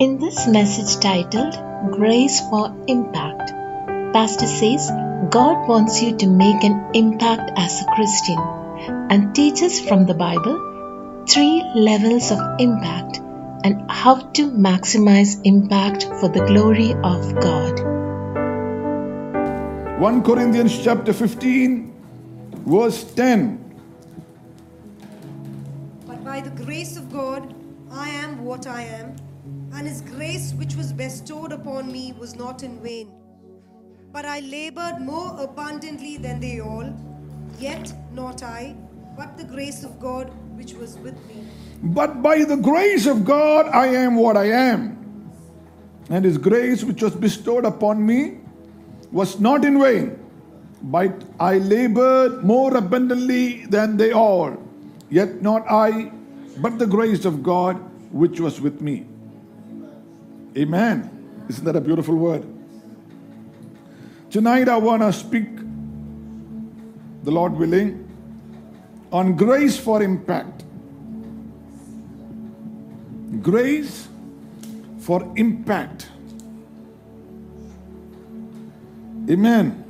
In this message titled Grace for Impact, Pastor says God wants you to make an impact as a Christian and teaches from the Bible three levels of impact and how to maximize impact for the glory of God. 1 Corinthians chapter 15, verse 10. But by the grace of God, I am what I am, and His grace which was bestowed upon me was not in vain. But I labored more abundantly than they all, yet not I, but the grace of God which was with me. But by the grace of God, I am what I am. And His grace, which was bestowed upon me, was not in vain. But I labored more abundantly than they all. Yet not I, but the grace of God, which was with me. Amen. Isn't that a beautiful word? Tonight, I want to speak, the Lord willing, on grace for impact. Grace for impact. Amen.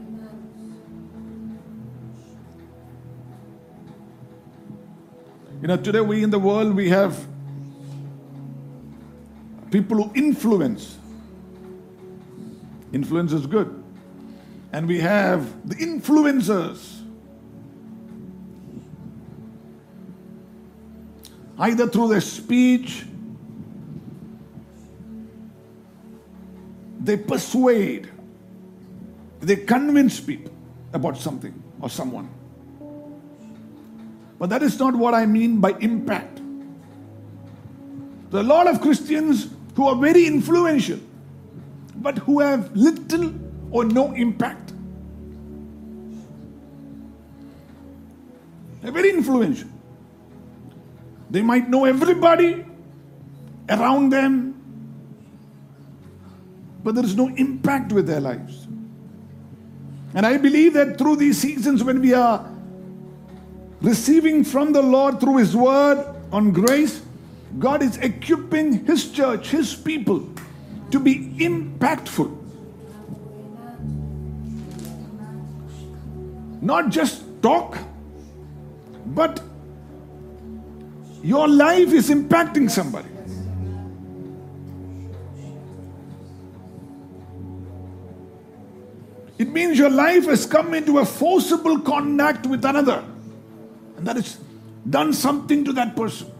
You know, today we in the world we have people who influence. Influence is good. And we have the influencers. Either through their speech, they persuade, they convince people about something or someone. But that is not what I mean by impact. There are a lot of Christians who are very influential, but who have little or no impact. They're very influential. They might know everybody around them, but there is no impact with their lives. And I believe that through these seasons, when we are receiving from the Lord through His Word on grace, God is equipping His church, His people, to be impactful. Not just talk, but your life is impacting somebody. It means your life has come into a forcible contact with another. And that has done something to that person.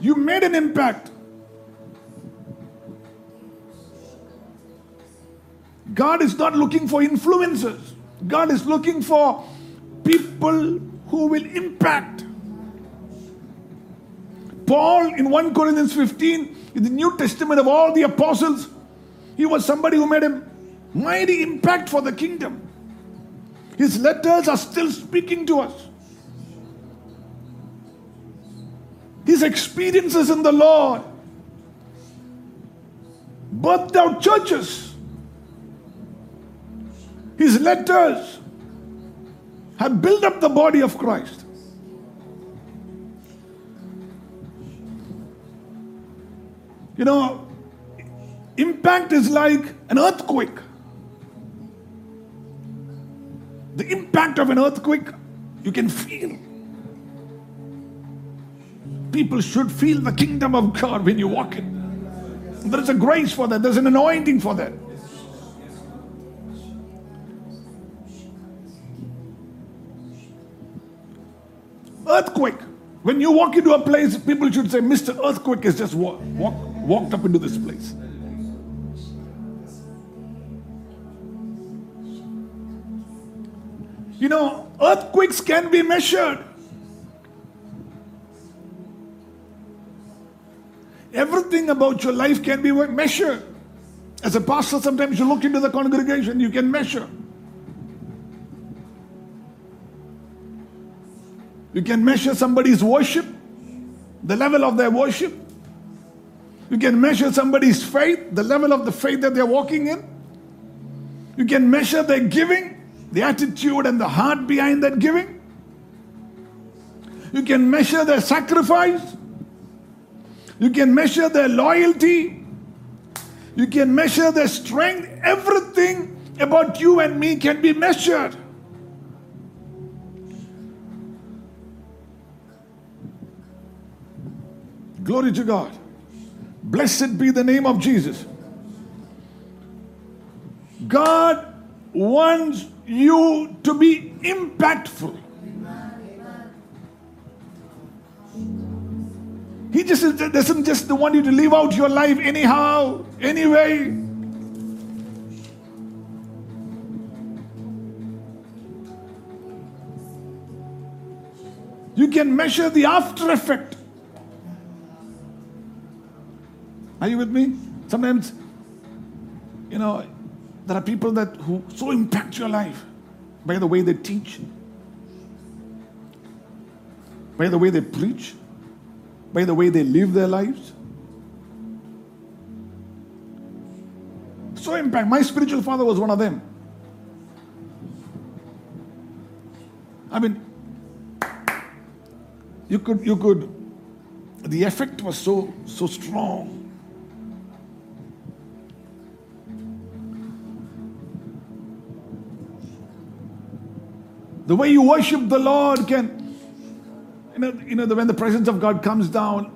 You made an impact. God is not looking for influencers. God is looking for people who will impact. Paul in 1 Corinthians 15, in the New Testament of all the apostles, he was somebody who made a mighty impact for the kingdom. His letters are still speaking to us. His experiences in the Lord birthed out churches. His letters have built up the body of Christ. You know, impact is like an earthquake. The impact of an earthquake, you can feel. People should feel the kingdom of God when you walk in. There is a grace for that, there's an anointing for that. Earthquake. When you walk into a place, people should say, Mr. Earthquake has just walk, walk, walked up into this place. You know, earthquakes can be measured. Everything about your life can be measured. As a pastor, sometimes you look into the congregation, you can measure. You can measure somebody's worship, the level of their worship. You can measure somebody's faith, the level of the faith that they're walking in. You can measure their giving, the attitude and the heart behind that giving. You can measure their sacrifice. You can measure their loyalty. You can measure their strength. Everything about you and me can be measured. Glory to God. Blessed be the name of Jesus. God wants you to be impactful. He just doesn't just want you to live out your life anyhow, anyway. You can measure the after effect. Are you with me? Sometimes, you know, there are people that who so impact your life by the way they teach, by the way they preach, by the way they live their lives. So impact. My spiritual father was one of them. I mean, you could, you could, the effect was so, so strong. The way you worship the Lord can, you know, you know, when the presence of God comes down,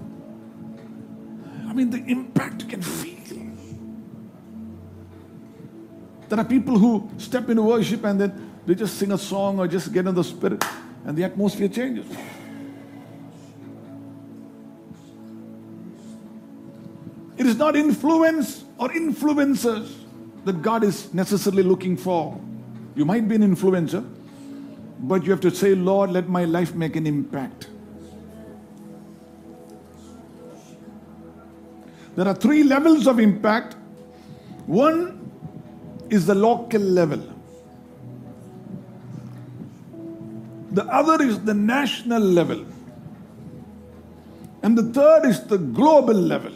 I mean, the impact you can feel. There are people who step into worship and then they just sing a song or just get in the spirit and the atmosphere changes. It is not influence or influencers that God is necessarily looking for. You might be an influencer, but you have to say, Lord, let my life make an impact. There are three levels of impact. One is the local level, the other is the national level, and the third is the global level.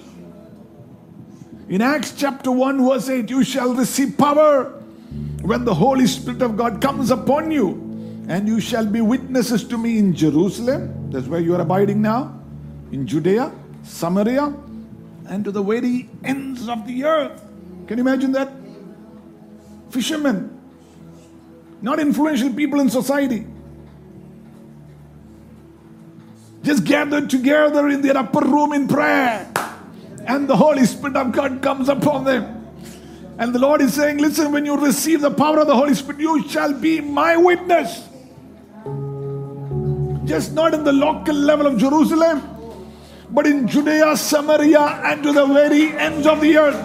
In Acts chapter 1, verse 8, you shall receive power when the Holy Spirit of God comes upon you, and you shall be witnesses to me in Jerusalem, that's where you are abiding now, in Judea, Samaria, and to the very ends of the earth. Can you imagine that? Fishermen, not influential people in society, just gathered together in their upper room in prayer and the Holy Spirit of God comes upon them. And the Lord is saying, Listen, when you receive the power of the Holy Spirit, you shall be my witness. Just not in the local level of Jerusalem, but in Judea, Samaria, and to the very ends of the earth.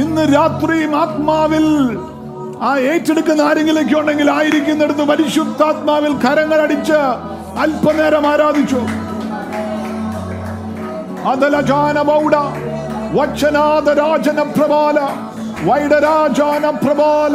ഇന്ന് രാത്രിയും ആത്മാവിൽ ആ ഏറ്റെടുക്കുന്ന ആരെങ്കിലേക്ക് ഉണ്ടെങ്കിൽ ആയിരിക്കുന്നിടത്ത് പരിശുദ്ധാത്മാവിൽ കരങ്ങൾ അടിച്ച് അല്പനേരം ആരാധിച്ചു അതലജാനമൗഡ വച്ചനാദരാജന പ്രബാല വൈഡരാജാന പ്രബാല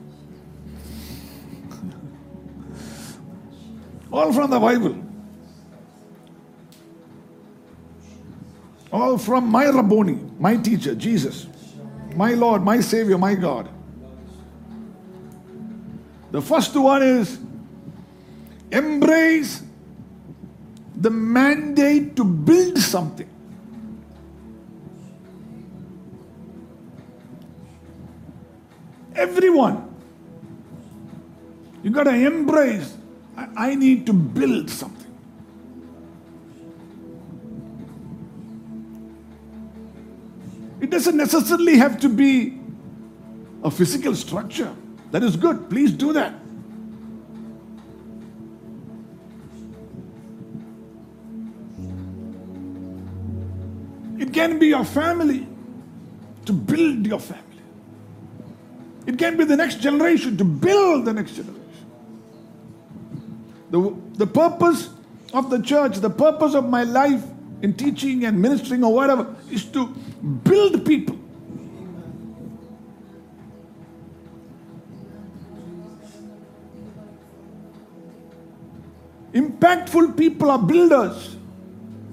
All from the Bible. All from my Rabboni, my teacher, Jesus, my Lord, my Savior, my God. The first one is embrace the mandate to build something. Everyone. You got to embrace, I, need to build something. It doesn't necessarily have to be a physical structure. That is good. Please do that. It can be your family to build your family. It can be the next generation to build the next generation. The, the purpose of the church, the purpose of my life in teaching and ministering or whatever is to build people. Impactful people are builders.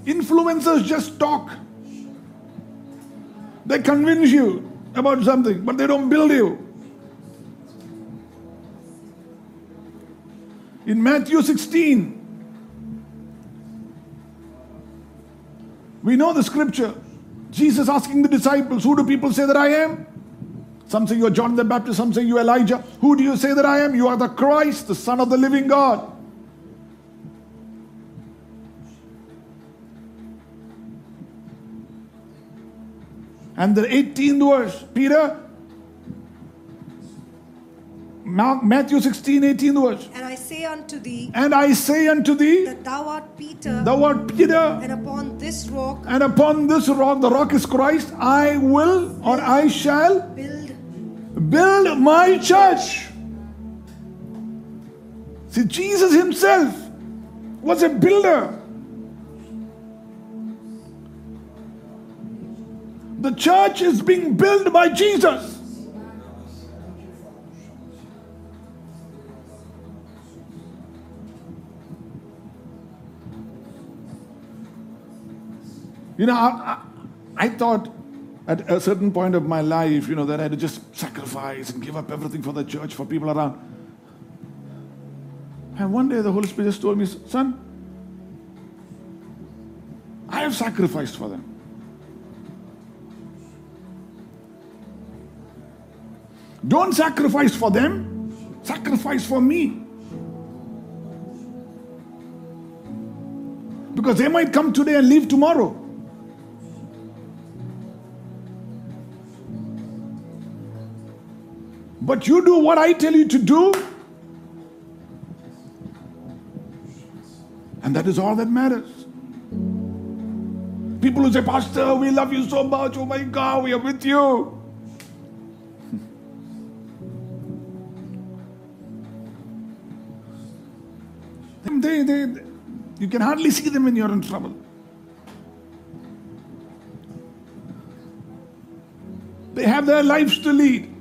Influencers just talk. They convince you about something, but they don't build you. In Matthew 16, we know the scripture. Jesus asking the disciples, Who do people say that I am? Some say you are John the Baptist, some say you are Elijah. Who do you say that I am? You are the Christ, the Son of the living God. And the 18th verse, Peter, Matthew 16, 18 verse. And I say unto thee And I say unto thee, that thou art Peter, Thou art Peter, and upon this rock and upon this rock, the rock is Christ, I will or I shall build build my church. See, Jesus himself was a builder. The church is being built by Jesus. You know, I, I, I thought at a certain point of my life, you know, that I had to just sacrifice and give up everything for the church, for people around. And one day the Holy Spirit just told me, son, I have sacrificed for them. Don't sacrifice for them, sacrifice for me. Because they might come today and leave tomorrow. But you do what I tell you to do, and that is all that matters. People who say, Pastor, we love you so much. Oh my God, we are with you. They, they, you can hardly see them when you're in trouble. They have their lives to lead.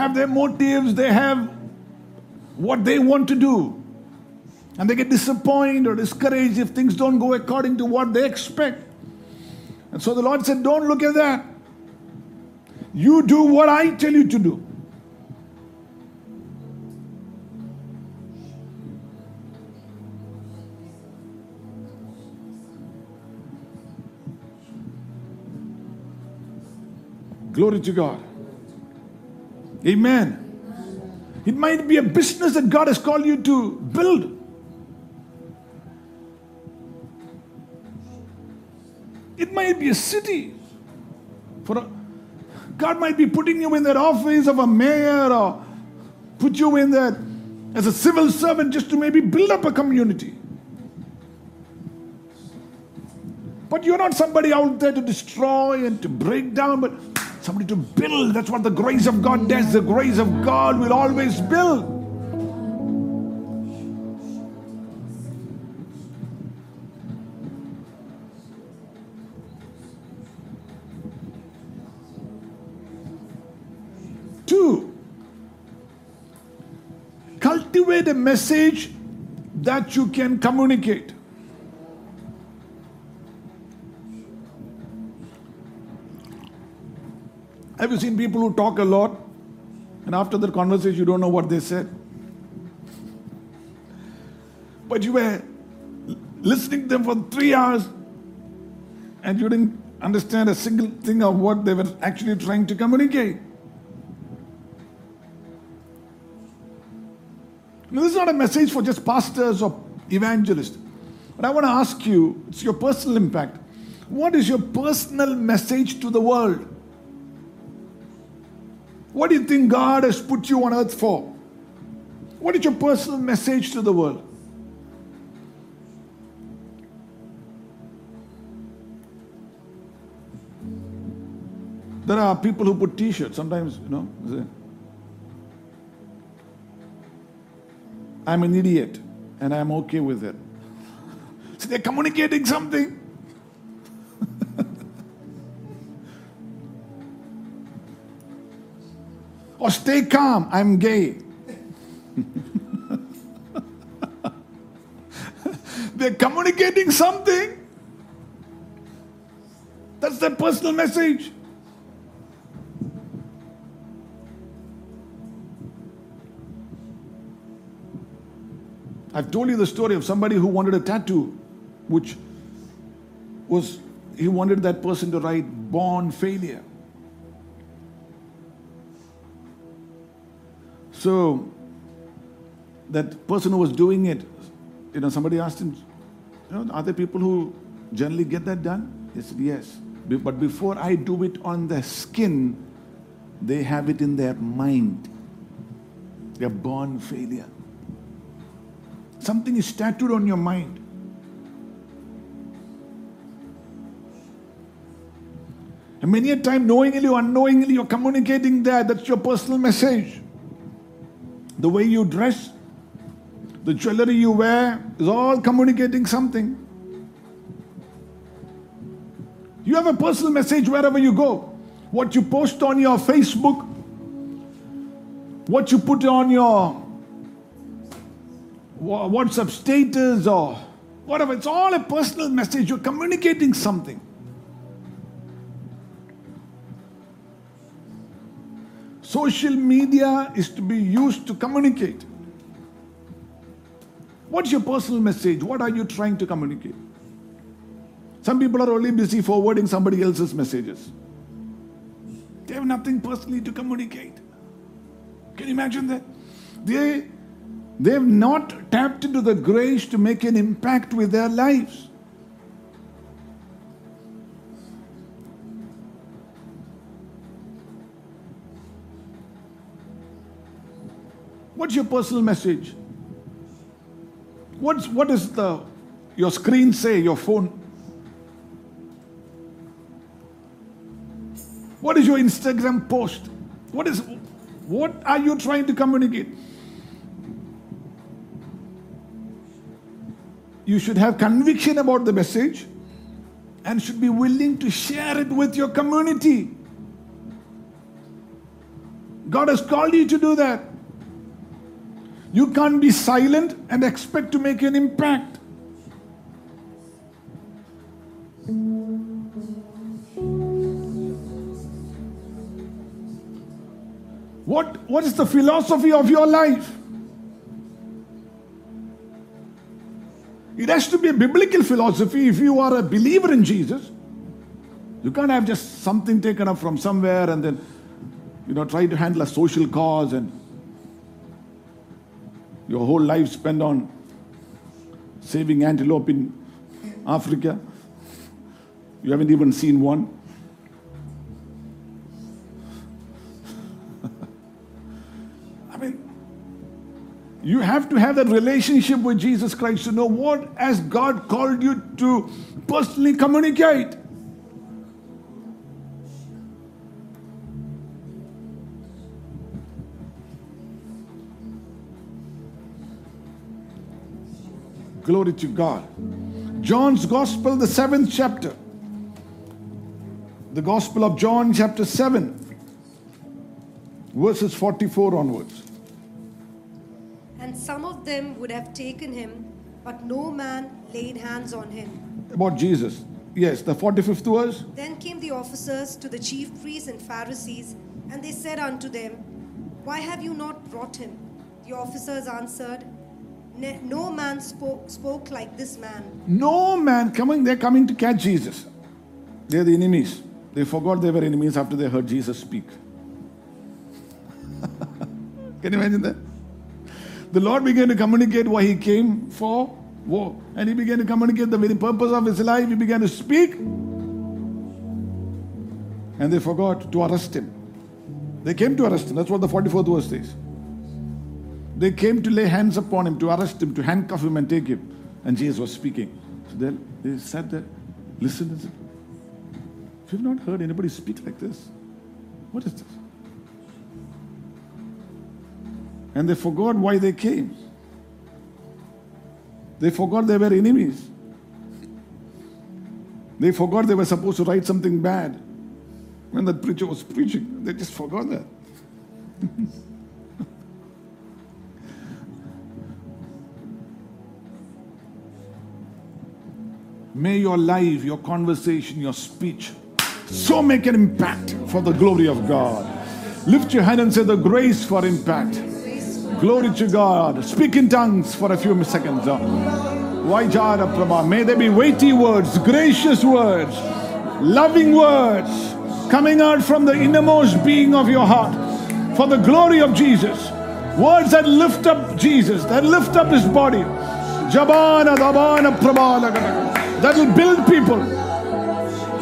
Have their motives, they have what they want to do. And they get disappointed or discouraged if things don't go according to what they expect. And so the Lord said, Don't look at that. You do what I tell you to do. Glory to God. Amen. It might be a business that God has called you to build. It might be a city. For a, God might be putting you in that office of a mayor or put you in that as a civil servant just to maybe build up a community. But you're not somebody out there to destroy and to break down, but somebody to build. That's what the grace of God does. The grace of God will always build. Two, cultivate a message that you can communicate. Have seen people who talk a lot and after the conversation you don't know what they said? But you were listening to them for three hours and you didn't understand a single thing of what they were actually trying to communicate. Now, this is not a message for just pastors or evangelists. But I want to ask you it's your personal impact. What is your personal message to the world? What do you think God has put you on earth for? What is your personal message to the world? There are people who put t shirts sometimes, you know. I'm an idiot and I'm okay with it. So they're communicating something. Or stay calm, I'm gay. they're communicating something. That's their personal message. I've told you the story of somebody who wanted a tattoo, which was, he wanted that person to write born failure. So, that person who was doing it, you know, somebody asked him, you know, are there people who generally get that done? He said, yes. But before I do it on the skin, they have it in their mind. They're born failure. Something is tattooed on your mind. And many a time, knowingly or unknowingly, you're communicating that. That's your personal message. The way you dress, the jewelry you wear is all communicating something. You have a personal message wherever you go. What you post on your Facebook, what you put on your WhatsApp status or whatever, it's all a personal message. You're communicating something. Social media is to be used to communicate. What's your personal message? What are you trying to communicate? Some people are only busy forwarding somebody else's messages. They have nothing personally to communicate. Can you imagine that? They they have not tapped into the grace to make an impact with their lives. What's your personal message? What's what is the your screen say, your phone? What is your Instagram post? What is what are you trying to communicate? You should have conviction about the message and should be willing to share it with your community. God has called you to do that. You can't be silent and expect to make an impact. What, what is the philosophy of your life? It has to be a biblical philosophy if you are a believer in Jesus. You can't have just something taken up from somewhere and then, you know, try to handle a social cause and your whole life spent on saving antelope in Africa. You haven't even seen one. I mean, you have to have that relationship with Jesus Christ to know what has God called you to personally communicate. Glory to God. John's Gospel, the seventh chapter. The Gospel of John, chapter 7, verses 44 onwards. And some of them would have taken him, but no man laid hands on him. About Jesus. Yes, the 45th verse. Then came the officers to the chief priests and Pharisees, and they said unto them, Why have you not brought him? The officers answered, "Ne- No man spoke, spoke like this man. No man coming, they're coming to catch Jesus. They're the enemies. They forgot they were enemies after they heard Jesus speak. Can you imagine that? The Lord began to communicate what He came for, war, and He began to communicate the very purpose of His life. He began to speak, and they forgot to arrest Him. They came to arrest Him. That's what the 44th verse says. They came to lay hands upon Him, to arrest Him, to handcuff Him, and take Him. And Jesus was speaking. So then they sat there, listen, listen. We've not heard anybody speak like this. What is this? And they forgot why they came. They forgot they were enemies. They forgot they were supposed to write something bad when that preacher was preaching. They just forgot that. May your life, your conversation, your speech so make an impact for the glory of God. Lift your hand and say, The grace for impact. Glory to God. Speak in tongues for a few seconds. May there be weighty words, gracious words, loving words coming out from the innermost being of your heart for the glory of Jesus. Words that lift up Jesus, that lift up his body. Jabana Dabana Prabha. That will build people.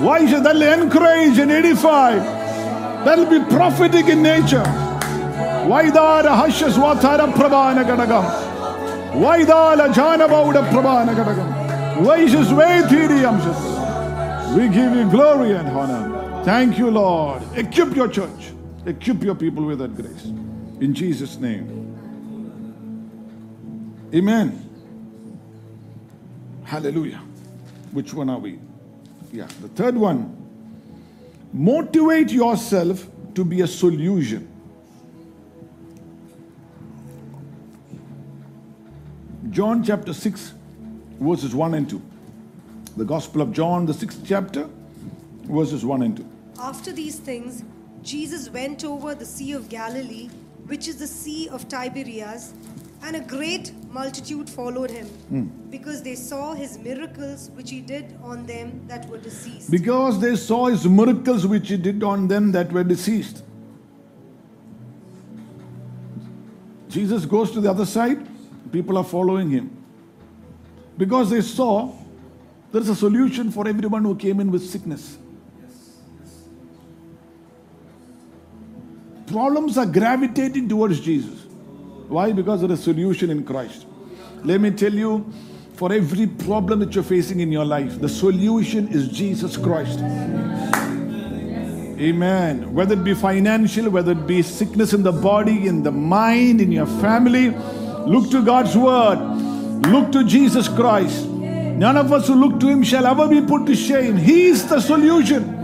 Why should that will encourage and edify? That will be prophetic in nature. Vaidara Hashas Vatara Prabhana Gadagam. Vaidala Janabauda Prabhana Gadagam. Vaishas Vaithiriamshas. We give you glory and honor. Thank you, Lord. Equip your church. Equip your people with that grace. In Jesus' name. Amen. Hallelujah. Which one are we? Yeah, the third one. Motivate yourself to be a solution. John chapter 6, verses 1 and 2. The Gospel of John, the sixth chapter, verses 1 and 2. After these things, Jesus went over the Sea of Galilee, which is the Sea of Tiberias, and a great multitude followed him, hmm. because they saw his miracles which he did on them that were deceased. Because they saw his miracles which he did on them that were deceased. Jesus goes to the other side, people are following him. Because they saw there's a solution for everyone who came in with sickness. Problems are gravitating towards Jesus. Why? Because there is a solution in Christ. Let me tell you, for every problem that you're facing in your life, the solution is Jesus Christ. Amen. Whether it be financial, whether it be sickness in the body, in the mind, in your family, look to God's word. Look to Jesus Christ. None of us who look to Him shall ever be put to shame. He is the solution.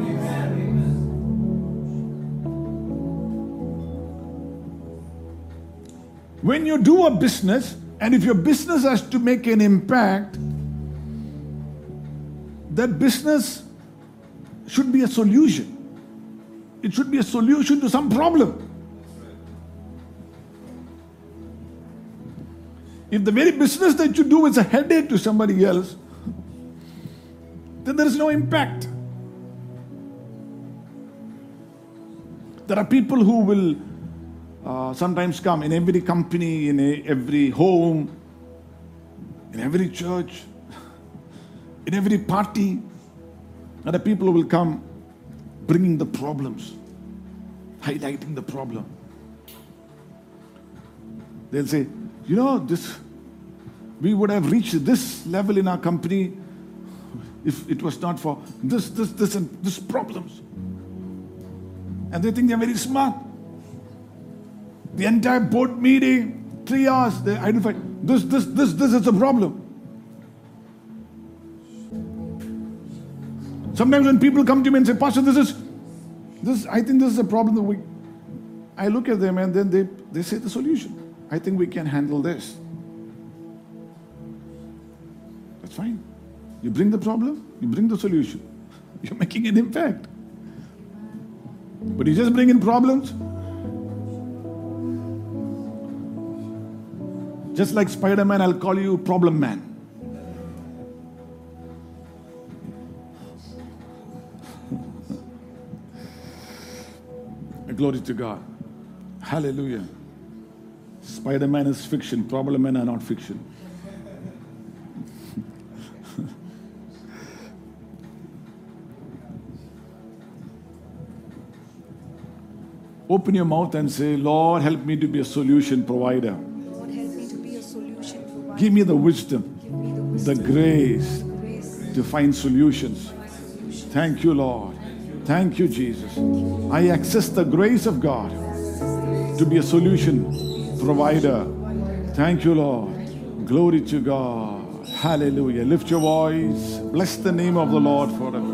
When you do a business, and if your business has to make an impact, that business should be a solution. It should be a solution to some problem. If the very business that you do is a headache to somebody else, then there is no impact. There are people who will uh, sometimes come in every company, in a, every home, in every church, in every party. There are people will come bringing the problems, highlighting the problem. They'll say, you know, this we would have reached this level in our company if it was not for this, this, this, and this problems. And they think they're very smart. The entire board meeting, three hours, they identified this, this, this, this is a problem. Sometimes when people come to me and say, Pastor, this is this I think this is a problem that we I look at them and then they, they say the solution. I think we can handle this. That's fine. You bring the problem, you bring the solution. You're making an impact. But you just bring in problems. Just like Spider Man, I'll call you Problem Man. Glory to God. Hallelujah. Spider Man is fiction, Problem Men are not fiction. Open your mouth and say, Lord, help me to be a solution provider. Give me the wisdom, the the grace grace, to find solutions. Thank you, Lord. Thank you, Jesus. I access the grace of God to be a solution provider. Thank you, Lord. Glory to God. Hallelujah. Lift your voice. Bless the name of the Lord forever.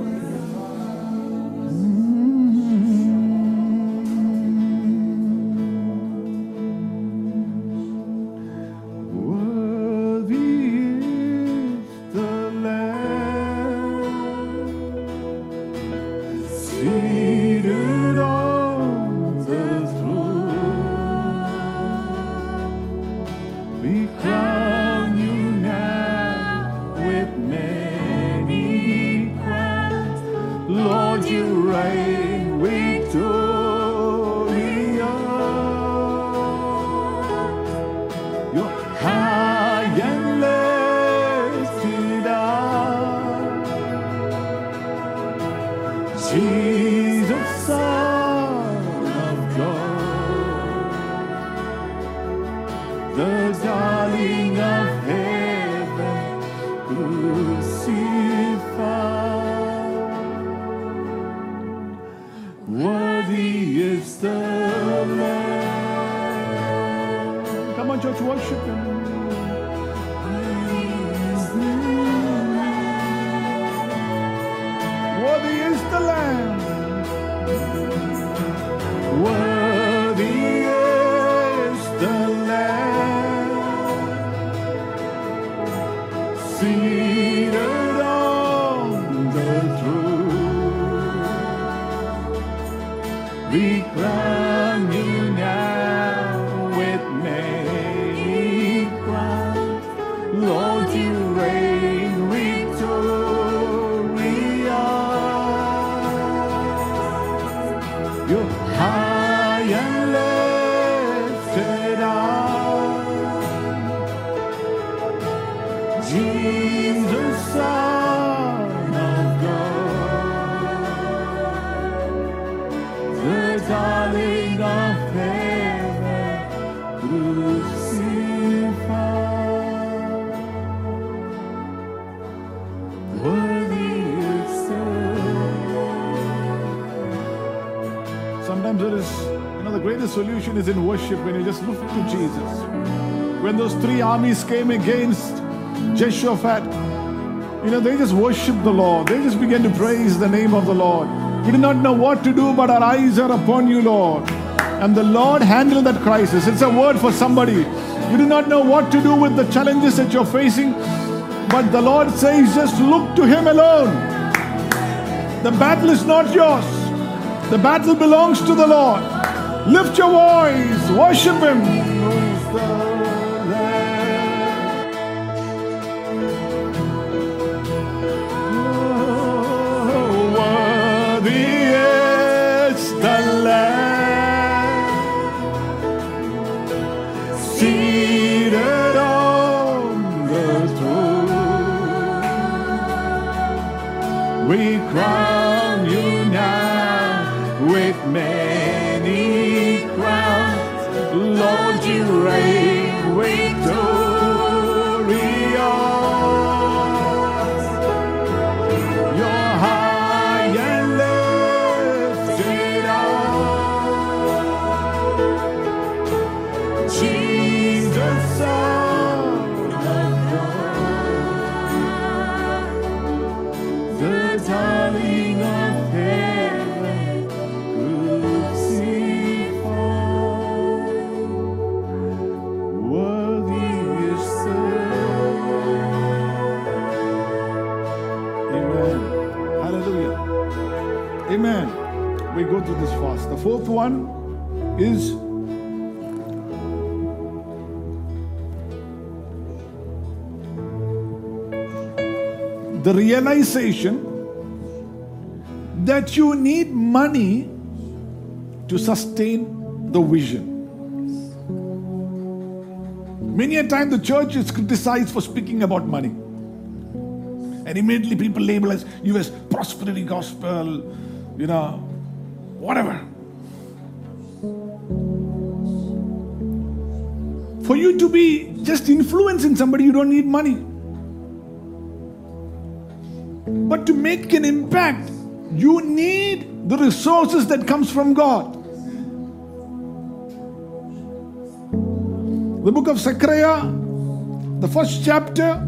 Solution is in worship when you just look to Jesus. When those three armies came against Jehoshaphat, you know, they just worshiped the Lord. They just began to praise the name of the Lord. We did not know what to do, but our eyes are upon you, Lord. And the Lord handled that crisis. It's a word for somebody. You do not know what to do with the challenges that you're facing, but the Lord says, just look to Him alone. The battle is not yours. The battle belongs to the Lord. Lift your voice, worship Him. Worthy is the Lamb seated on the throne. We crown many crowns. Lord, you reign victorious. Fourth one is the realization that you need money to sustain the vision. Many a time the church is criticized for speaking about money. And immediately people label us as prosperity gospel, you know, whatever. For you to be just influencing somebody, you don't need money. But to make an impact, you need the resources that comes from God. The book of Zechariah, the first chapter,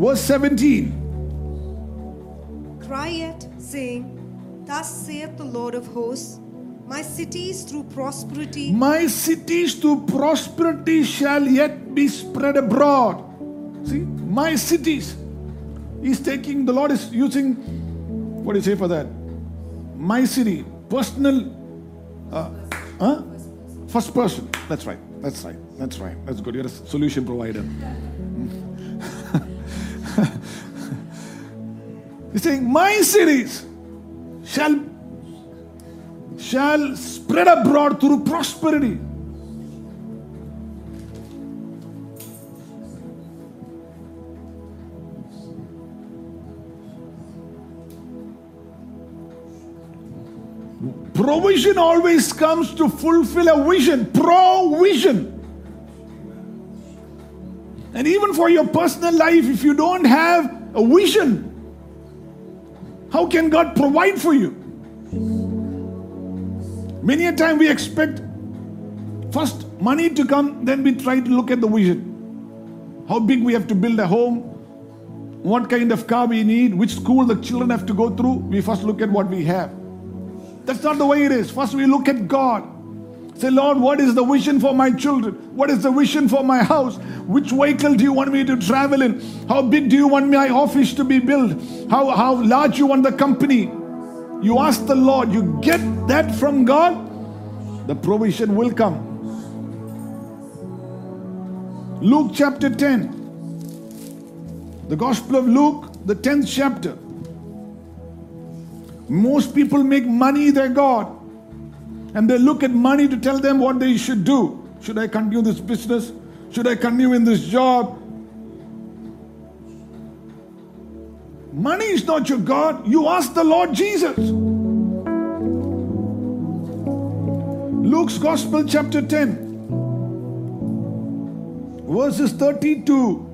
verse 17. Cry yet, saying, Thus saith the Lord of hosts, My cities through prosperity My cities through prosperity shall yet be spread abroad. See, my cities. He's taking, the Lord is using, what do you say for that? My city, personal, uh, huh? First person. That's right. That's right. That's right. That's good. You're a solution provider. He's saying, My cities shall shall spread abroad through prosperity. Provision always comes to fulfill a vision. Provision. And even for your personal life, if you don't have a vision, how can God provide for you? Many a time we expect first money to come, then we try to look at the vision. How big we have to build a home, what kind of car we need, which school the children have to go through. We first look at what we have. That's not the way it is. First, we look at God. Say, Lord, what is the vision for my children? What is the vision for my house? Which vehicle do you want me to travel in? How big do you want my office to be built? How, how large you want the company? You ask the Lord, you get that from God, the provision will come. Luke chapter 10. The Gospel of Luke, the 10th chapter. Most people make money their God. And they look at money to tell them what they should do. Should I continue this business? Should I continue in this job? Money is not your God. You ask the Lord Jesus. Luke's Gospel, chapter 10, verses 32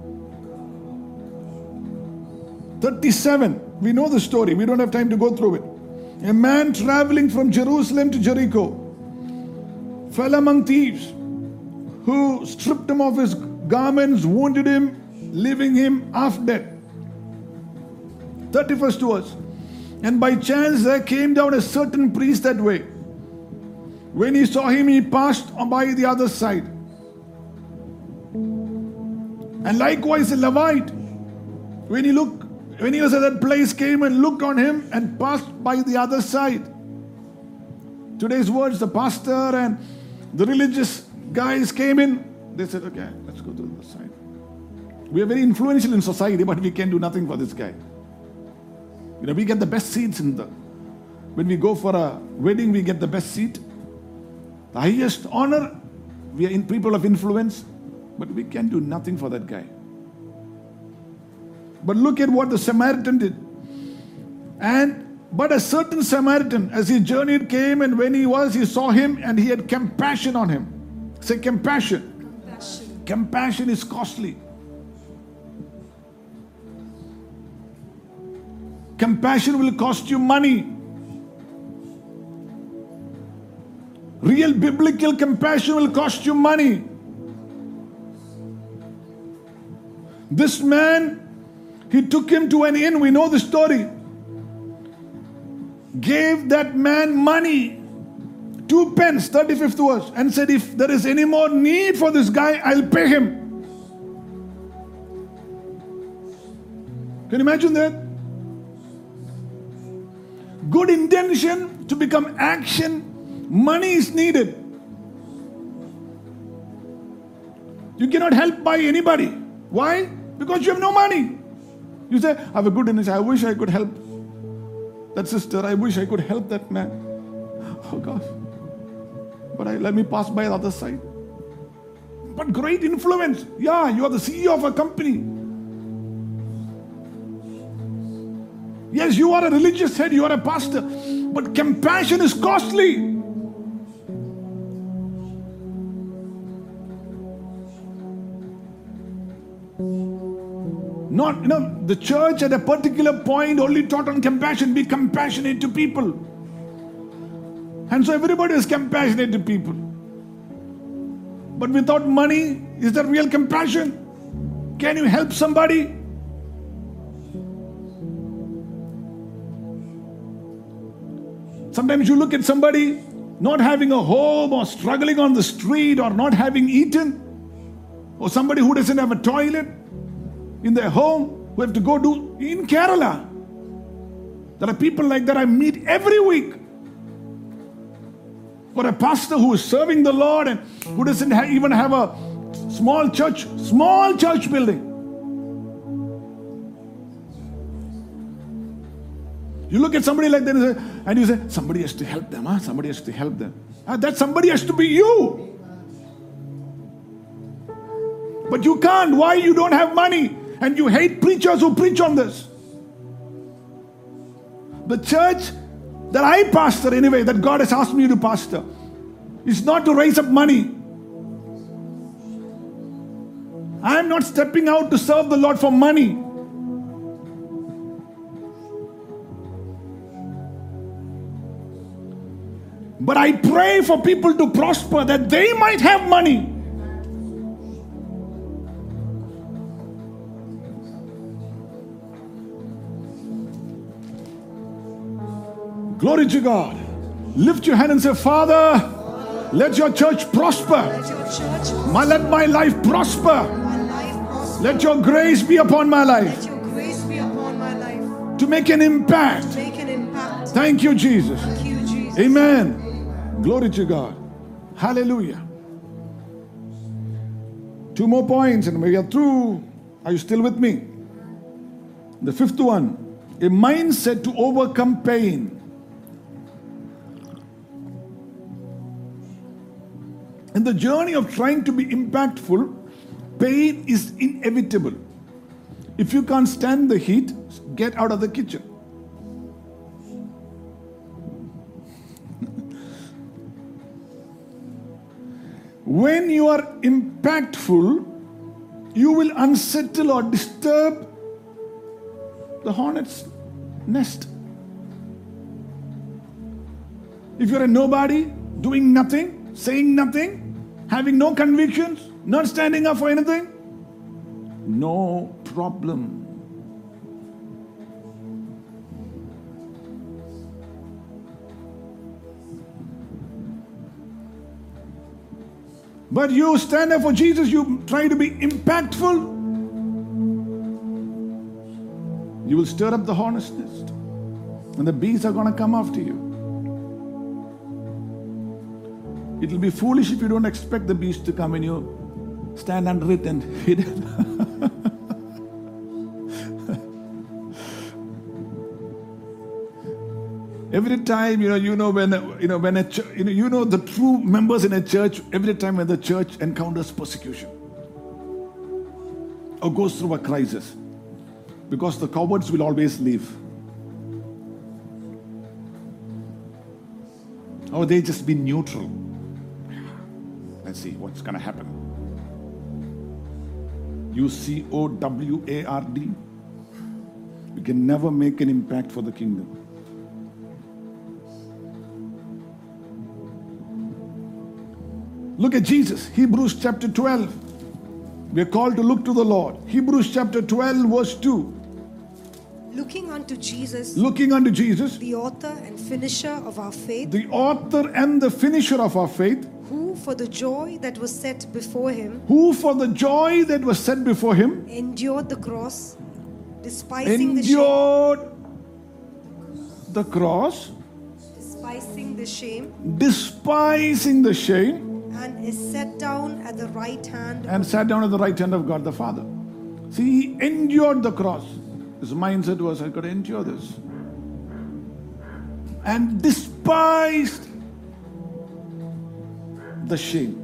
37. We know the story. We don't have time to go through it. A man traveling from Jerusalem to Jericho fell among thieves who stripped him of his garments, wounded him, leaving him half dead. 31st verse. And by chance there came down a certain priest that way. When he saw him, he passed by the other side. And likewise a Levite, when he looked when he was at that place, came and looked on him and passed by the other side. Today's words, the pastor and the religious guys came in. They said, okay, let's go to the other side. We are very influential in society, but we can do nothing for this guy. You know, we get the best seats in the when we go for a wedding, we get the best seat. The highest honor, we are in people of influence, but we can do nothing for that guy. But look at what the Samaritan did. And but a certain Samaritan, as he journeyed, came, and when he was, he saw him, and he had compassion on him. Say compassion. compassion. Compassion is costly. Compassion will cost you money. Real biblical compassion will cost you money. This man, he took him to an inn. We know the story. Gave that man money, two pence, 35th verse, and said, If there is any more need for this guy, I'll pay him. Can you imagine that? Good intention to become action, money is needed. You cannot help by anybody. Why? Because you have no money. You say, I have a good intention. I wish I could help that sister. I wish I could help that man. Oh gosh. But I, let me pass by the other side. But great influence. Yeah, you are the CEO of a company. Yes, you are a religious head, you are a pastor. But compassion is costly. Not, you know, the church at a particular point only taught on compassion. Be compassionate to people. And so everybody is compassionate to people. But without money, is there real compassion? Can you help somebody? Sometimes you look at somebody not having a home or struggling on the street or not having eaten, or somebody who doesn't have a toilet in their home who have to go do in Kerala. There are people like that I meet every week. Or a pastor who is serving the Lord and who doesn't even have a small church, small church building. You look at somebody like that and, you say, somebody has to help them, huh? Somebody has to help them. Ah, that somebody has to be you. But you can't. Why? You don't have money. And you hate preachers who preach on this. The church that I pastor, anyway, that God has asked me to pastor, is not to raise up money. I am not stepping out to serve the Lord for money. But I pray for people to prosper that they might have money. Glory to God. Lift your hand and say, Father, let your church prosper. Let My, let my life prosper. my life prosper. Let your grace be upon my life Let your grace be upon my life. to make an impact. Make an impact. Thank you, Jesus. Thank you, Jesus. Amen. Glory to God. Hallelujah. Two more points and we are through. Are you still with me? The fifth one a mindset to overcome pain. In the journey of trying to be impactful, pain is inevitable. If you can't stand the heat, get out of the kitchen. When you are impactful, you will unsettle or disturb the hornet's nest. If you're a nobody, doing nothing, saying nothing, having no convictions, not standing up for anything, no problem. But you stand up for Jesus, you try to be impactful, you will stir up the hornet's nest. And the bees are going to come after you. It will be foolish if you don't expect the bees to come and you stand under it and hid it. Every time, you know, you know when you know when a ch- you know you know the true members in a church. Every time when the church encounters persecution or goes through a crisis, because the cowards will always leave. Or they just be neutral. Let's see what's going to happen. U C O W A R D. We can never make an impact for the kingdom. Look at Jesus, Hebrews chapter 12. We are called to look to the Lord. Hebrews chapter 12, verse 2. Looking unto Jesus, Looking unto Jesus, the author and finisher of our faith, the author and the finisher of our faith, who for the joy that was set before him who for the joy that was set before him endured the cross, despising the shame, endured the cross, despising the shame, despising the shame, and is set down at the right hand and sat down at the right hand of God the Father. See, he endured the cross. His mindset was, I could endure this. And despised the shame.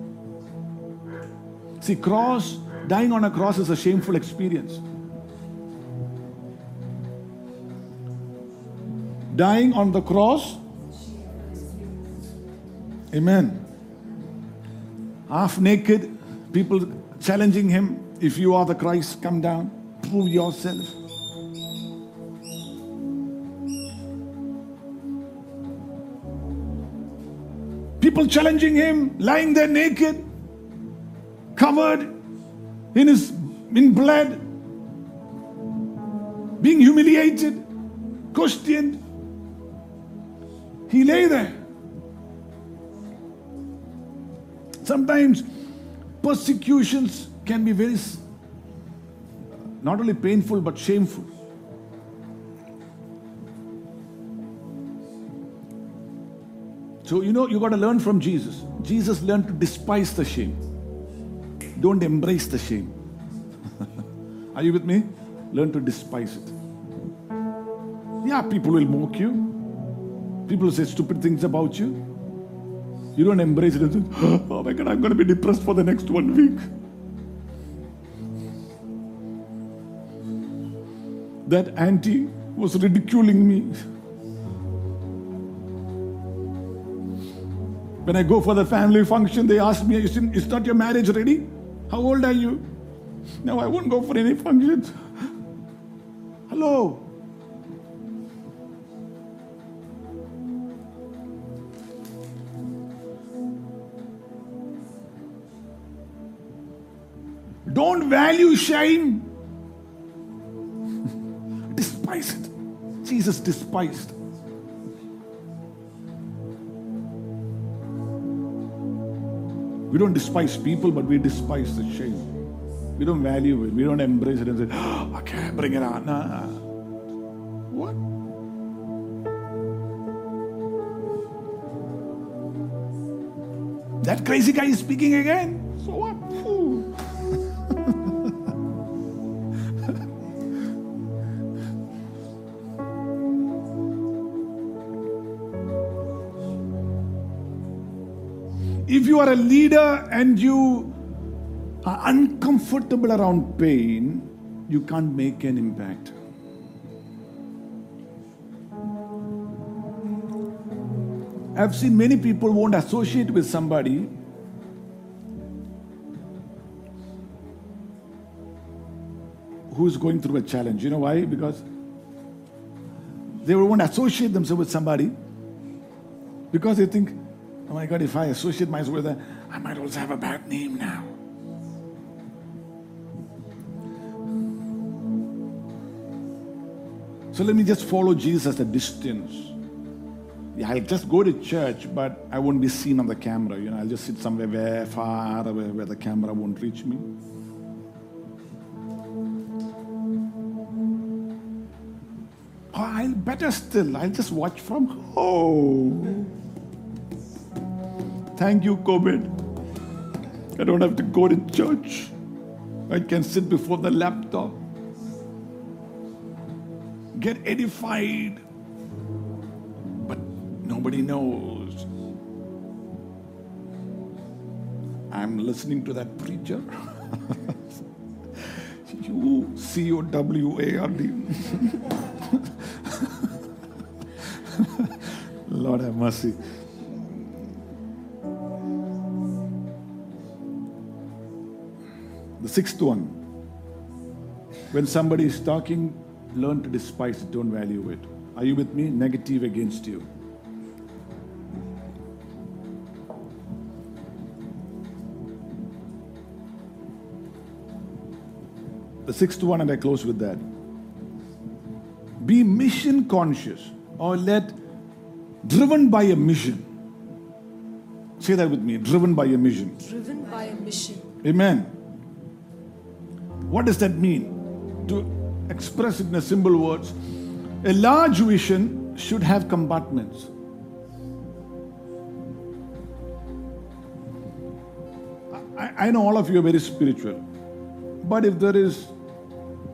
See, cross, dying on a cross is a shameful experience. Dying on the cross, amen. Half naked, people challenging him, if you are the Christ, come down, prove yourself. People challenging him, lying there naked, covered in his in blood, being humiliated, questioned. He lay there. Sometimes persecutions can be very not only painful but shameful. So, you know, you got to learn from Jesus. Jesus learned to despise the shame. Don't embrace the shame. Are you with me? Learn to despise it. Yeah, people will mock you. People will say stupid things about you. You don't embrace it say, oh my God, I'm going to be depressed for the next one week. That auntie was ridiculing me. When I go for the family function, they ask me, is, is not your marriage ready? How old are you? No, I won't go for any functions. Hello. Don't value shame. Despise it. Jesus despised. We don't despise people, but we despise the shame. We don't value it. We don't embrace it and say, "Oh, okay, bring it on. Nah. What? That crazy guy is speaking again. So what? If you are a leader and you are uncomfortable around pain, you can't make an impact. I've seen many people won't associate with somebody who is going through a challenge. You know why? Because they won't associate themselves with somebody because they think, oh my God, if I associate myself with them, I might also have a bad name now. So let me just follow Jesus at a distance. Yeah, I'll just go to church, but I won't be seen on the camera. You know, I'll just sit somewhere very far away where the camera won't reach me. Or I'll better still, I'll just watch from home. Thank you, COVID. I don't have to go to church. I can sit before the laptop, get edified, but nobody knows. I'm listening to that preacher. you C O W A R D. Lord have mercy. Sixth one. When somebody is talking, learn to despise it, don't value it. Are you with me? Negative against you. The sixth one, and I close with that. Be mission conscious or let driven by a mission. Say that with me driven by a mission. Driven by a mission. Amen. What does that mean? To express it in a simple words, a large vision should have compartments. I, I know all of you are very spiritual, but if there is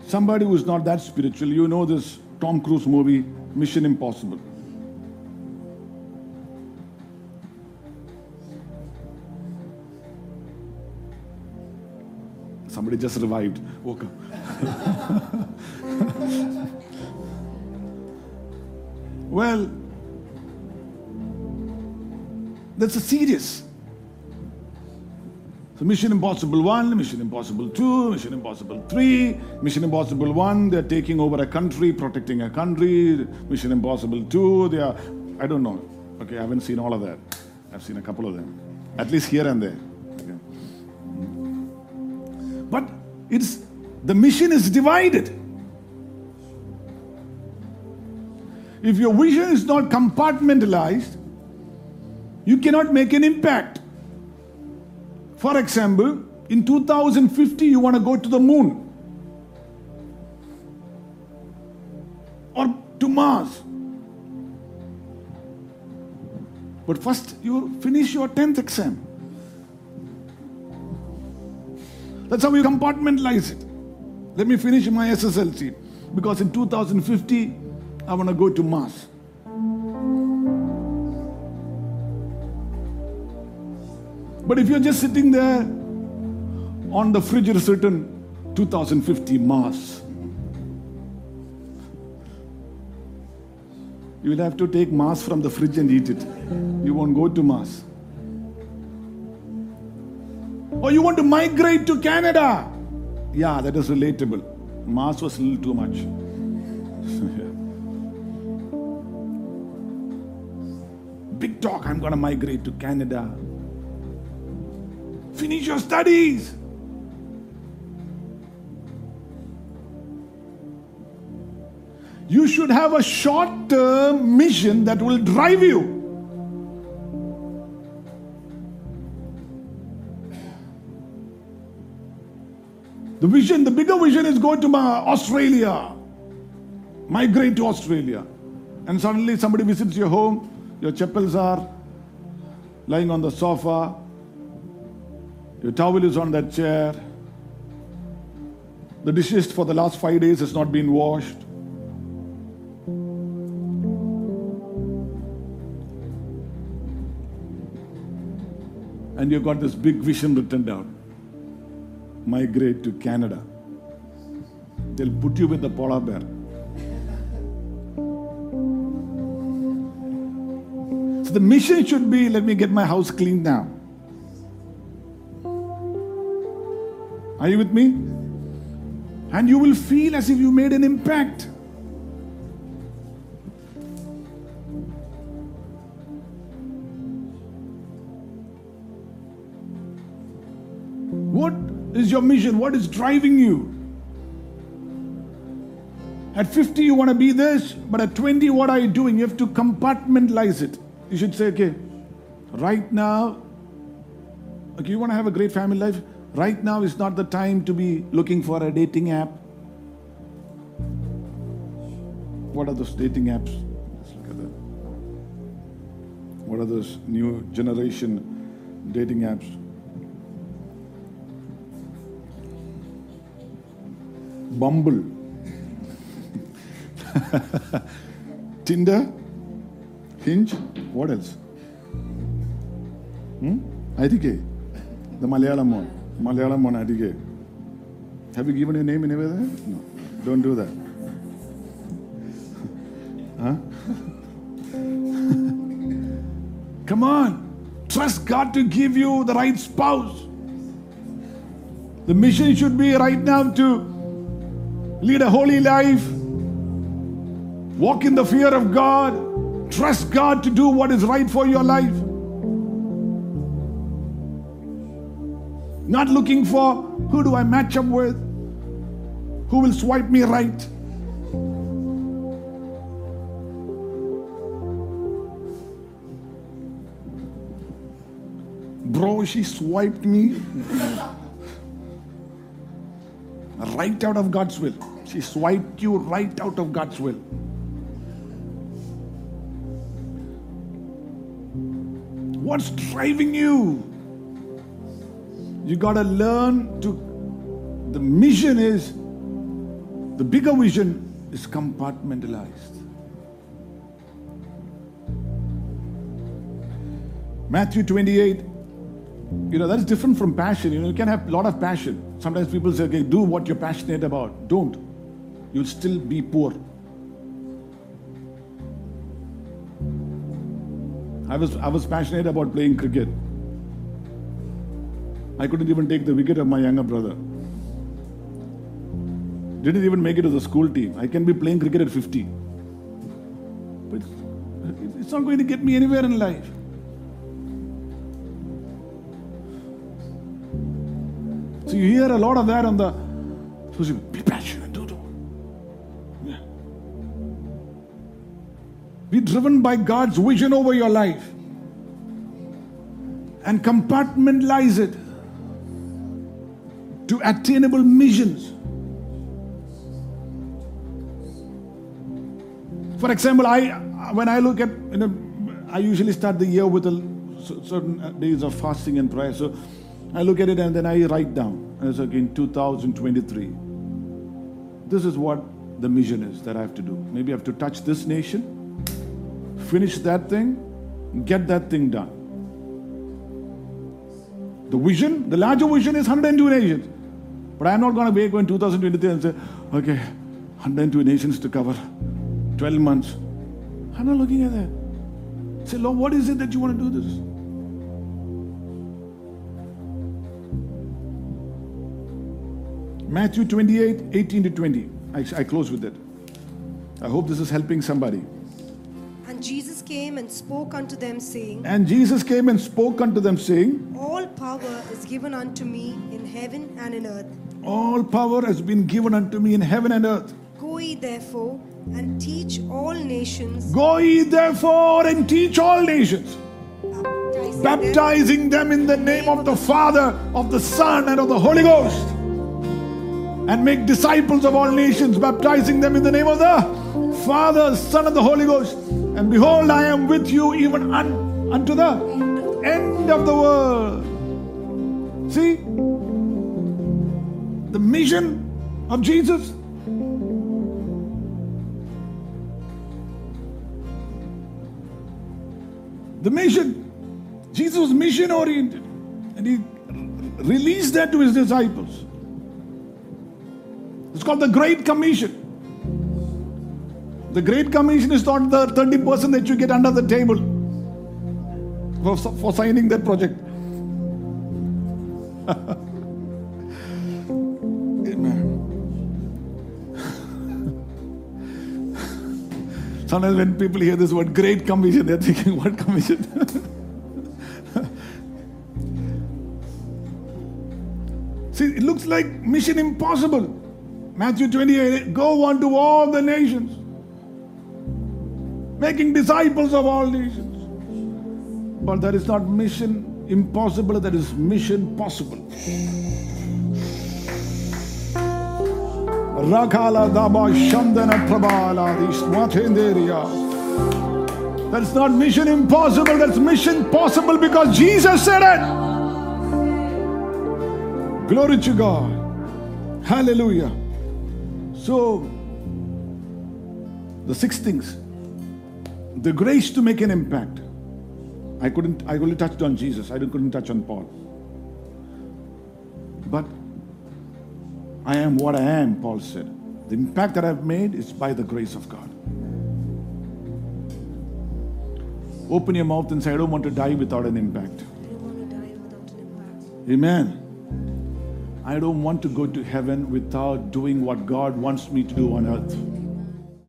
somebody who is not that spiritual, you know this Tom Cruise movie, Mission Impossible. Somebody just revived, woke up. well, that's a serious. So Mission Impossible 1, Mission Impossible 2, Mission Impossible 3, Mission Impossible 1, they're taking over a country, protecting a country. Mission Impossible 2, they are, I don't know. Okay, I haven't seen all of that. I've seen a couple of them, at least here and there. But it's the mission is divided. If your vision is not compartmentalized, you cannot make an impact. For example, in 2050, you want to go to the moon or to Mars. But first, you finish your 10th exam. That's how you compartmentalize it. Let me finish my SSLC because in 2050, I want to go to Mars. But if you're just sitting there on the fridge, it's written 2050 Mars. You will have to take Mars from the fridge and eat it. You won't go to Mars. Or you want to migrate to Canada. Yeah, that is relatable. Mars was a little too much. Big talk, I'm going to migrate to Canada. Finish your studies. You should have a short term mission that will drive you. The vision, the bigger vision is going to my Australia, migrate to Australia. And suddenly somebody visits your home, your chappals are lying on the sofa, your towel is on that chair, the dishes for the last five days has not been washed. And you've got this big vision written down migrate to Canada. They'll put you with the polar bear. So the mission should be let me get my house cleaned now. Are you with me? And you will feel as if you made an impact. Your mission? What is driving you? At 50, you want to be this, but at 20, what are you doing? You have to compartmentalize it. You should say, okay, right now, okay, you want to have a great family life? Right now is not the time to be looking for a dating app. What are those dating apps? Let's look at that. What are those new generation dating apps? Bumble, Tinder, Hinge, what else? Hmm? IDK, the Malayalam one. Malayalam one, IDK. Have you given your name anywhere there? No, don't do that. Huh? Come on, trust God to give you the right spouse. The mission should be right now to lead a holy life, walk in the fear of God, trust God to do what is right for your life. Not looking for who do I match up with, who will swipe me right. Bro, she swiped me right out of God's will. She swiped you right out of God's will. What's driving you? You got to learn to. The mission is, the bigger vision is compartmentalized. Matthew 28, you know, that's different from passion. You know, you can have a lot of passion. Sometimes people say, okay, do what you're passionate about. Don't you'll still be poor. I was, I was passionate about playing cricket. I couldn't even take the wicket of my younger brother. Didn't even make it to the school team. I can be playing cricket at 50. But it's, it's not going to get me anywhere in life. So you hear a lot of that on the social Be driven by God's vision over your life and compartmentalize it to attainable missions. For example, I when I look at you know, I usually start the year with a certain uh, days of fasting and prayer. So I look at it and then I write down. And it's like in 2023. This is what the mission is that I have to do. Maybe I have to touch this nation, finish that thing, get that thing done. The vision, the larger vision is 102 nations. But I'm not going to wake up in 2023 and say, okay, 102 nations to cover, 12 months. I'm not looking at that. Say, Lord, what is it that you want to do this? Matthew 28, 18 to 20. I, I close with it. I hope this is helping somebody. And Jesus came and spoke unto them, saying, And Jesus came and spoke unto them, saying, All power is given unto me in heaven and in earth. All power has been given unto me in heaven and earth. Go ye therefore and teach all nations, Go ye therefore and teach all nations, baptizing them them in the name of the Father, of the Son, and of the Holy Ghost. And make disciples of all nations, baptizing them in the name of the Father, Son, and the Holy Ghost. And behold, I am with you even un- unto the end of the world. See? The mission of Jesus. The mission. Jesus was mission oriented. And he released that to his disciples. It's called the Great Commission. The Great Commission is not the 30% that you get under the table for, for signing that project. Amen. Sometimes when people hear this word Great Commission, they're thinking, what commission? See, it looks like mission impossible. Matthew 28 go unto all the nations, making disciples of all nations. But that is not mission impossible, that is mission possible. Rakala Daba Shandana Prabhala That's not mission impossible, that's mission possible because Jesus said it. Glory to God. Hallelujah. So, the six things the grace to make an impact. I couldn't, I only touched on Jesus, I couldn't touch on Paul. But I am what I am, Paul said. The impact that I've made is by the grace of God. Open your mouth and say, I don't want to die without an impact. I don't want to die without an impact. Amen. I don't want to go to heaven without doing what God wants me to do on earth.